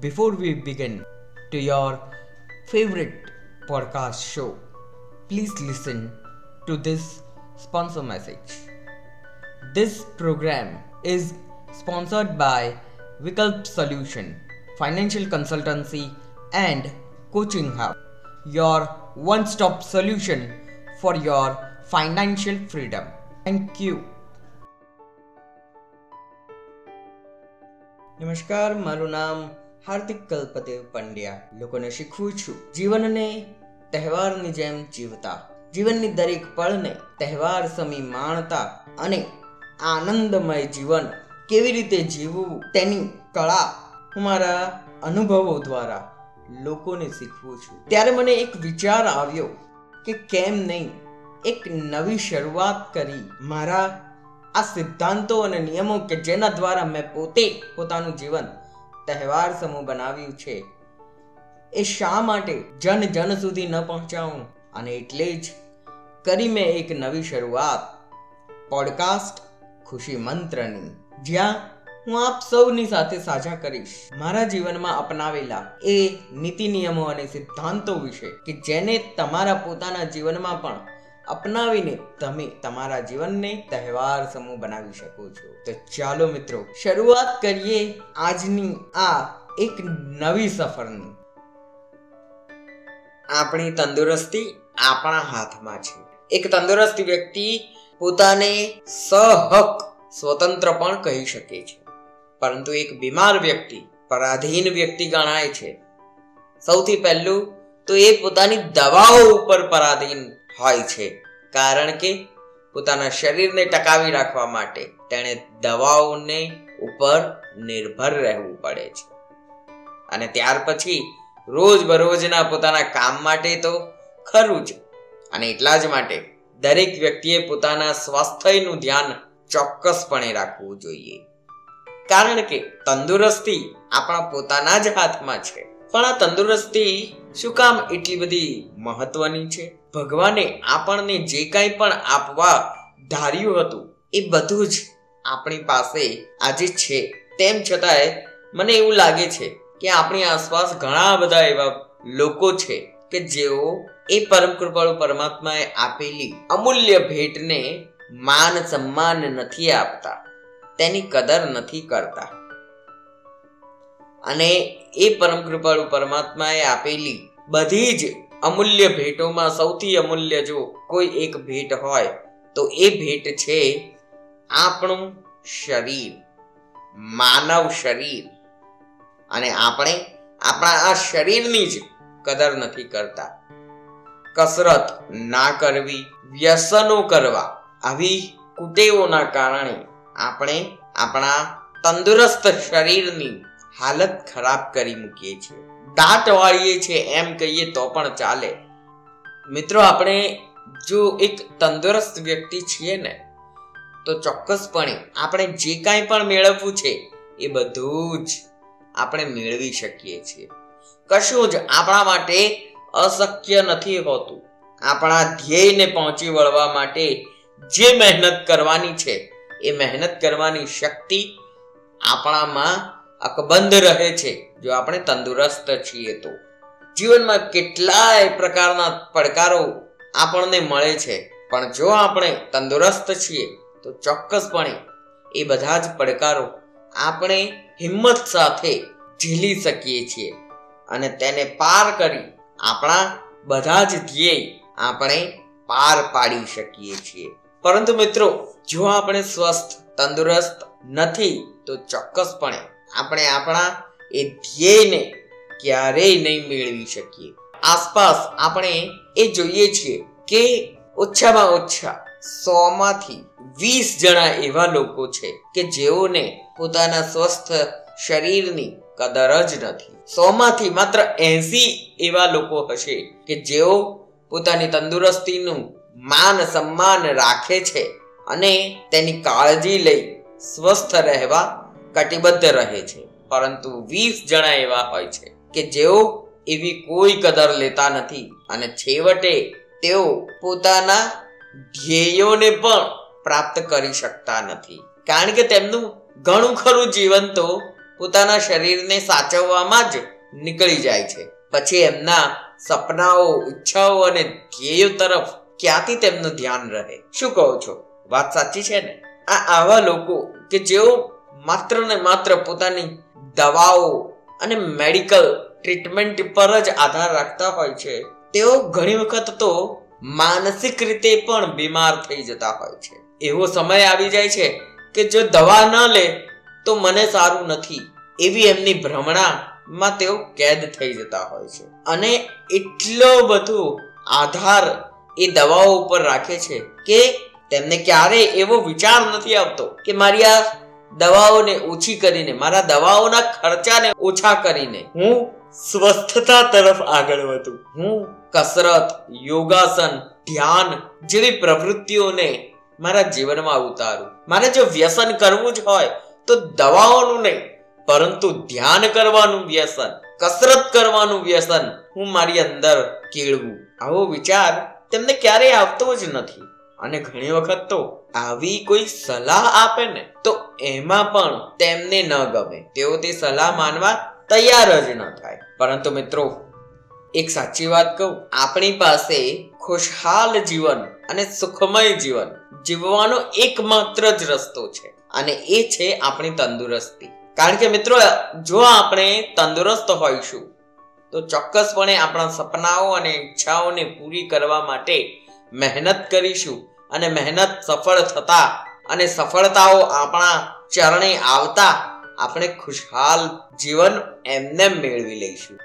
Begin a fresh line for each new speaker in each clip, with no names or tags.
Before we begin to your favorite podcast show, please listen to this sponsor message. This program is sponsored by Vikalp Solution, Financial Consultancy and Coaching Hub, your one stop solution for your financial freedom. Thank you. નમસ્કાર મારું નામ હાર્દિક કલ્પદેવ પંડ્યા. લોકોને શીખવું છું. જીવનને તહેવારની જેમ જીવતા. જીવનની દરેક પળને તહેવાર સમી માણતા અને આનંદમય જીવન કેવી રીતે જીવવું તેની કળા હું મારા અનુભવો દ્વારા લોકોને શીખવું છું. ત્યારે મને એક વિચાર આવ્યો કે કેમ નહીં એક નવી શરૂઆત કરી મારા આ સિદ્ધાંતો અને નિયમો કે જેના દ્વારા મેં પોતે પોતાનું જીવન તહેવાર સમૂહ બનાવ્યું છે. એ શા માટે જન જન સુધી ન પહોંચાવું? અને એટલે જ કરી મેં એક નવી શરૂઆત. પોડકાસ્ટ ખુશી મંત્રની. જ્યાં હું આપ સૌની સાથે સાજા કરીશ. મારા જીવનમાં અપનાવેલા એ નીતિ નિયમો અને સિદ્ધાંતો વિશે કે જેને તમારા પોતાના જીવનમાં પણ અપનાવીને તમે તમારા જીવનને તહેવાર સમૂહ બનાવી શકો છો. તો ચાલો મિત્રો, શરૂઆત કરીએ આજની આ એક નવી સફરની. આપણી તંદુરસ્તી આપણા હાથમાં છે. એક તંદુરસ્ત વ્યક્તિ પોતાને સહક સ્વતંત્ર પણ કહી શકે છે. પરંતુ એક બીમાર વ્યક્તિ પરાધીન વ્યક્તિ ગણાય છે. સૌથી પહેલું તો એ પોતાની દવાઓ ઉપર પરાધીન હોય છે. કારણ કે પોતાના શરીરને ટકાવી રાખવા માટે તેણે દવાઓને ઉપર નિર્ભર રહેવું પડે છે. અને ત્યાર પછી રોજ બરોજના પોતાના કામ માટે તો ખરું જ. અને એટલા જ માટે દરેક વ્યક્તિએ પોતાના સ્વાસ્થ્યનું ધ્યાન ચોક્કસપણે રાખવું જોઈએ. કારણ કે તંદુરસ્તી આપણા પોતાના જ હાથમાં છે. પણ આ તંદુરસ્તી શું કામ એટલી બધી મહત્વની છે? ભગવાને આપણને જે કાંઈ પણ આપવા ધાર્યું હતું, એ બધું જ આપણી પાસે આજે છે. તેમ છતાંય મને એવું લાગે છે કે આપણી આસપાસ ઘણા બધા એવા લોકો છે કે જેઓ એ પરમ કૃપાળુ પરમાત્માએ આપેલી અમૂલ્ય ભેટને માન સન્માન નથી આપતા, તેની કદર નથી કરતા. અને એ પરમ કૃપાળુ પરમાત્માએ આપેલી બધી જ અમૂલ્ય ભેટોમાં સૌથી અમૂલ્ય જો કોઈ એક ભેટ હોય, તો એ ભેટ છે આપણું શરીર, માનવ શરીર. અને આપણે આપણા આ શરીરની જ કદર નથી કરતા. કસરત ના કરવી, વ્યસનો કરવા, આવી કુટેવોના કારણે આપણે આપણા તંદુરસ્ત શરીરની હાલત ખરાબ કરી મૂકીએ છીએ. દાંત વાળીએ છીએ એમ કહીએ તો પણ ચાલે. મિત્રો, આપણે જો એક તંદુરસ્ત વ્યક્તિ છીએ ને, તો ચોક્કસપણે આપણે જે કાંઈ પણ મેળવવું છે, એ બધું જ આપણે મેળવી શકીએ છીએ. કશું જ આપણા માટે અશક્ય નથી હોતું. આપણા ધ્યેયને પહોંચી વળવા માટે જે મહેનત કરવાની છે, એ મહેનત કરવાની શક્તિ આપણામાં અકબંધ રહે છે. જો આપણે તંદુરસ્ત છીએ તો. જીવનમાં કેટલાય પ્રકારના પડકારો આપણને મળે છે. પણ જો આપણે તંદુરસ્ત છીએ, તો ચોક્કસપણે એ બધા જ પડકારો આપણે હિંમત સાથે ઝીલી શકીએ છીએ. અને તેને પાર કરી આપણા બધા જ ધ્યેય આપણે પાર પાડી શકીએ છીએ. પરંતુ મિત્રો, જો આપણે સ્વસ્થ, તંદુરસ્ત નથી, તો ચોક્કસપણે આપણે આપણા એ ધ્યેયને ક્યારેય નહીં મેળવી શકીએ. આસપાસ આપણે એ જોઈએ છીએ કે ઓછામાં ઓછા સો માંથી વીસ જણા એવા લોકો છે કે જેઓને પોતાના સ્વસ્થ શરીરની કદર જ નથી. સો માંથી માત્ર એસી એવા લોકો હશે કે જેઓ પોતાની તંદુરસ્તીનું માન સન્માન રાખે છે અને તેની કાળજી લઈ સ્વસ્થ રહેવા કટિબદ્ધ રહે છે. પરંતુ વીસ જણા એવા હોય છે કે જેઓ એવી કોઈ કદર લેતા નથી અને છેવટે તેઓ પોતાના ધ્યેયોને પણ પ્રાપ્ત કરી શકતા નથી. કારણ કે તેમનું ઘણું ખરું જીવન તો પોતાના શરીરને સાચવવામાં જ નીકળી જાય છે. પછી એમના સપનાઓ ઈચ્છાઓ અને ધ્યેયો તરફ ક્યાંથી તેમનું ધ્યાન રહે? શું કહો છો? વાત સાચી છે ને? આ આવા લોકો કે જેઓ માત્ર ને માત્ર પોતાની દવાઓ અને મેડિકલ ટ્રીટમેન્ટ પર જ આધાર રાખતા હોય છે. તેઓ ઘણી વખત તો માનસિક રીતે પણ બીમાર થઈ જતા હોય છે. એવો સમય આવી જાય છે કે જો દવા ન લે તો મને સારું નથી. એવી એમની ભ્રમણામાં તેઓ કેદ થઈ જતા હોય છે. અને એટલો બધો આધાર એ દવાઓ ઉપર રાખે છે કે તેમને ક્યારે એવો વિચાર નથી આવતો કે મારી આ દવાઓને ઓછી કરીને મારા દવાઓના ખર્ચાને ઓછા કરીને. હું સ્વસ્થતા તરફ આગળ વધું. હું કસરત યોગાસન ધ્યાન જેવી પ્રવૃત્તિઓને મારા જીવનમાં ઉતારું. મારે જો વ્યસન કરવું જ હોય તો દવાઓનું નહીં પરંતુ ધ્યાન કરવાનું વ્યસન કસરત કરવાનું વ્યસન હું મારી અંદર કેળવું. આવો વિચાર તેમને ક્યારેય આવતો જ નથી. અને ઘણી વખત તો આવી કોઈ સલાહ આપે ને, તો એમાં પણ તેમને ન ગમે. તેઓ તે સલાહ માનવા તૈયાર જ ન થાય. પરંતુ મિત્રો, એક સાચી વાત કહું, આપણી પાસે ખુશહાલ જીવન અને સુખમય જીવન જીવવાનો એકમાત્ર જ રસ્તો છે અને એ છે આપણી તંદુરસ્તી. કારણ કે મિત્રો, જો આપણે તંદુરસ્ત હોઈશું, તો ચોક્કસપણે આપણા સપનાઓ અને ઈચ્છાઓને પૂરી કરવા માટે મહેનત કરીશું અને મહેનત સફળ થતા અને સફળતાઓ આપણા ચરણે આવતા આપણે ખુશહાલ જીવન એમને મેળવી લઈશું.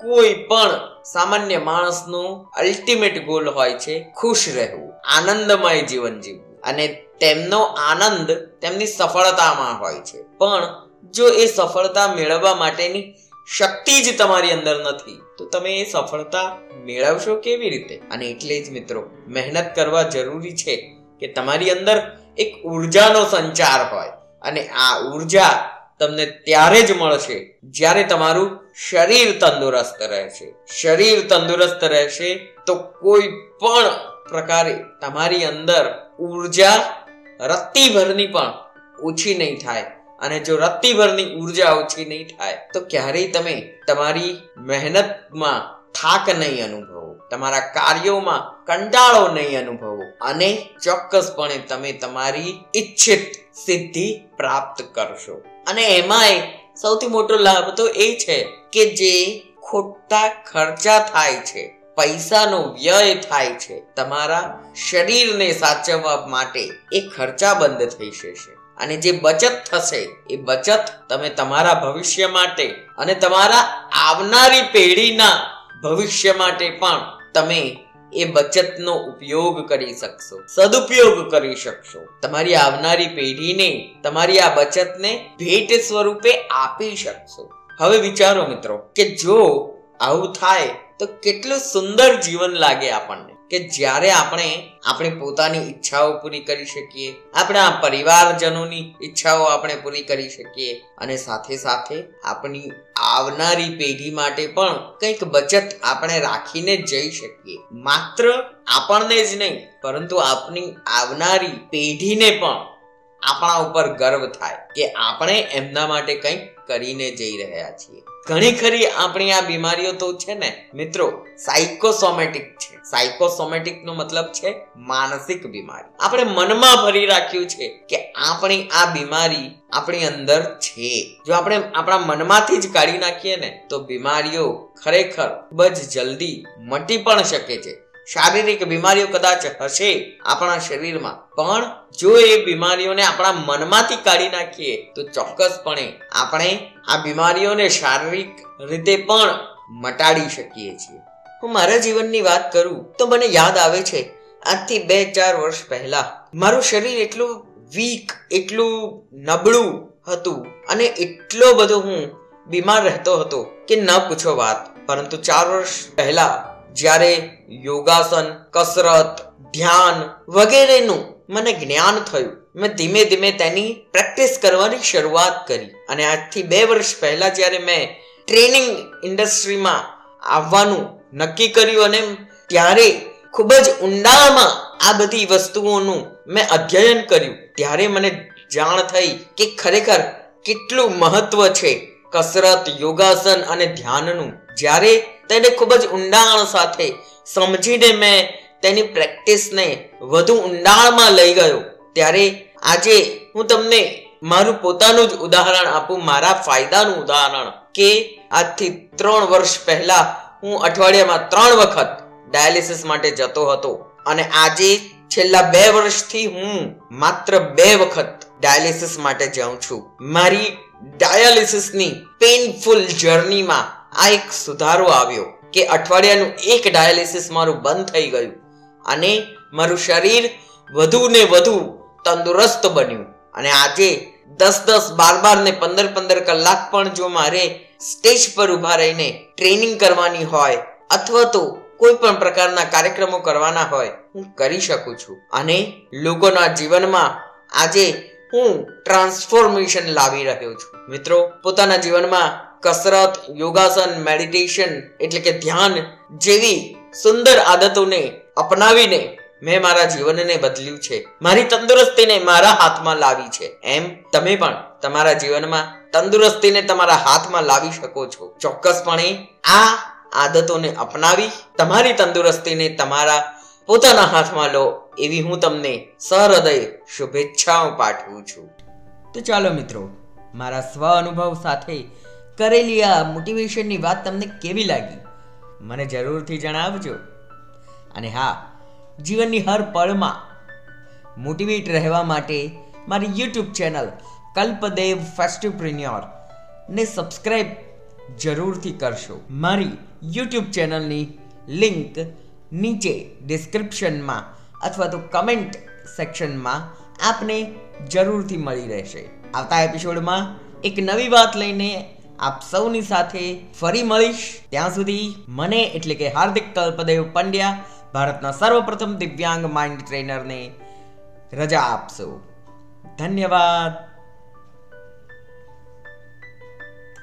કોઈ પણ સામાન્ય માણસનું અલ્ટિમેટ ગોલ હોય છે ખુશ રહેવું, આનંદમય જીવન જીવવું. અને તેમનો આનંદ તેમની સફળતામાં હોય છે. પણ જો એ સફળતા મેળવવા માટેની શક્તિ જ તમારી અંદર નથી. તો તમે એ સફળતા મેળવશો કેવી રીતે? અને એટલે જ મિત્રો, મહેનત કરવા જરૂરી છે કે તમારી અંદર એક ઉર્જાનો સંચાર હોય. અને આ ઊર્જા તમને ત્યારે જ મળશે જ્યારે તમારું શરીર તંદુરસ્ત રહેશે. શરીર તંદુરસ્ત રહેશે તો કોઈ પણ પ્રકારે તમારી અંદર ઊર્જા રત્તીભરની પણ ઓછી નહીં થાય. અને જો રત્તીભરની ઊર્જા ઓછી નહીં થાય, તો ક્યારેય તમે તમારી મહેનતમાં થાક નહીં અનુભવો. તમારા કાર્યોમાં કંટાળો નહીં અનુભવો. અને ચોક્કસપણે તમે તમારી ઈચ્છિત સિદ્ધિ પ્રાપ્ત કરશો. અને એમાંય સૌથી મોટો લાભ તો એ છે કે જે ખોટા ખર્ચા થાય છે, પૈસાનો વ્યય થાય છે, તમારા શરીરને સાચવવા માટે એ ખર્ચા બંધ થઈ જશે. અને જે બચત થશે, એ બચત તમે તમારા ભવિષ્ય માટે અને તમારા આવનારી પેઢીના ભવિષ્ય માટે પણ તમે એ બચતનો ઉપયોગ કરી શકશો, સદુપયોગ કરી શકશો. તમારી આવનારી પેઢીને તમારી આ બચતને ભેટ સ્વરૂપે આપી શકશો. હવે વિચારો મિત્રો, કે જો આવું થાય, તો કેટલું સુંદર જીવન લાગે આપણને. કે જ્યારે આપણે આપણી પોતાની ઈચ્છાઓ પૂરી કરી શકીએ, આપણા પરિવારજનોની ઈચ્છાઓ આપણે પૂરી કરી શકીએ અને સાથે સાથે આપણી આવનારી પેઢી માટે પણ કંઈક બચત આપણે રાખીને જઈ શકીએ. માત્ર આપણને જ નહીં, પરંતુ આપણી આવનારી પેઢીને પણ આપણા ઉપર ગર્વ થાય કે આપણે એમના માટે કંઈક કરીને જઈ રહ્યા છીએ. ઘણી ખરી આપણી આ બીમારીઓ તો છે ને, મિત્રો સાયકોસોમેટિક છે. સાયકોસોમેટિક નો મતલબ છે માનસિક બીમારી. આપણે મનમાં ભરી રાખ્યું છે કે આપણી આ બીમારી આપણી અંદર છે. જો આપણે આપણા મનમાંથી જ કાઢી નાખીએ ને, તો બીમારીઓ ખરેખર ખૂબ જ જલ્દી મટી પણ શકે છે. શારીરિક બીમારીઓ કદાચ હશે આપણા શરીરમાં, પણ જો એ બીમારીઓને આપણા મનમાંથી કાઢી નાખીએ, તો ચોક્કસપણે આપણે આ બીમારીઓને શારીરિક રીતે પણ મટાડી શકીએ છીએ. હું મારા જીવનની વાત કરું, તો મને યાદ આવે છે, આજથી બે ચાર વર્ષ પહેલા મારું શરીર એટલું વીક, એટલું નબળું હતું, અને એટલો બધો હું બીમાર રહેતો હતો કે ન પૂછો વાત. પરંતુ ચાર વર્ષ પહેલા જ્યારે યોગાસન, કસરત, ધ્યાન વગેરેનું મને જ્ઞાન થયું, મેં ધીમે ધીમે તેની પ્રેક્ટિસ કરવાની શરૂઆત કરી. અને આજથી બે વર્ષ પહેલા જ્યારે મેં ટ્રેનિંગ ઇન્ડસ્ટ્રીમાં આવવાનું નક્કી કર્યું અને ત્યારે ખૂબ જ ઊંડામાં આ બધી વસ્તુઓનું મેં અધ્યયન કર્યું, ત્યારે મને જાણ થઈ કે ખરેખર કેટલું મહત્વ છે કસરત, યોગાસન અને ધ્યાનનું. જ્યારે તેને ખૂબ જ ઊંડાણ સાથે સમજીને મેં તેની પ્રેક્ટિસને વધુ ઊંડાણમાં લઈ ગયો. ત્યારે આજે હું તમને મારું પોતાનું જ ઉદાહરણ આપું, મારા ફાયદાનું ઉદાહરણ કે આજથી ત્રણ વર્ષ પહેલા હું અઠવાડિયામાં ત્રણ વખત ડાયાલિસિસ માટે જતો હતો અને આજે છેલ્લા બે વર્ષથી હું માત્ર બે વખત ડાયાલિસિસ માટે જાઉં છું. મારી ડાયાલિસિસની પેઇનફુલ જર્નીમાં આ એક સુધારો આવ્યો કે અઠવાડિયાનું એક ડાયાલિસિસ મારું બંધ થઈ ગયું અને મારું શરીર વધુ ને વધુ તંદુરસ્ત બન્યું. અને આજે દસ દસ બાર બાર ને પંદર પંદર કલાક પણ જો મારે સ્ટેજ પર ઊભા રહીને ટ્રેનિંગ કરવાની હોય અથવા તો કોઈ પણ પ્રકારના કાર્યક્રમો કરવાના હોય, હું કરી શકું છું. અને લોકોના જીવનમાં આજે હું ટ્રાન્સફોર્મેશન લાવી રહ્યો છું. મિત્રો, પોતાના જીવનમાં કસરત, યોગાસન મેડિટેશન એટલે કે ધ્યાન જેવી સુંદર આદતોને અપનાવીને મેં મારા જીવનને બદલ્યું છે. મારી તંદુરસ્તીને મારા હાથમાં લાવી છે. એમ તમે પણ તમારા જીવનમાં તંદુરસ્તીને તમારા હાથમાં લાવી શકો છો. ચોક્કસપણે આ આદતોને અપનાવી તમારી તંદુરસ્તીને તમારા પોતાના હાથમાં લો એવી હું તમને સહૃદય શુભેચ્છાઓ પાઠવું છું. તો ચાલો મિત્રો, મારા સ્વ અનુભવ સાથે કરેલી આ મોટિવેશનની વાત તમને કેવી લાગી? મને જરૂરથી જણાવજો. અને હા, જીવનની હર પળમાં મોટિવેટ રહેવા માટે મારી યુટ્યુબ ચેનલ કલ્પદેવ ફેસ્ટિવપ્રિન્યોર ને સબસ્ક્રાઈબ જરૂરથી કરશો. મારી યુટ્યુબ ચેનલની લિંક નીચે ડિસ્ક્રિપ્શનમાં અથવા તો કમેન્ટ સેક્શનમાં આપને જરૂરથી મળી રહેશે. આવતા એપિસોડમાં એક નવી વાત લઈને આપ સૌની સાથે ફરી મળીશ. ત્યાં સુધી મને એટલે કે હાર્દિક કલ્પદેવ પંડ્યા, ભારતના સર્વપ્રથમ દિવ્યાંગ માઇન્ડ ટ્રેનરને રજા આપશો. ધન્યવાદ.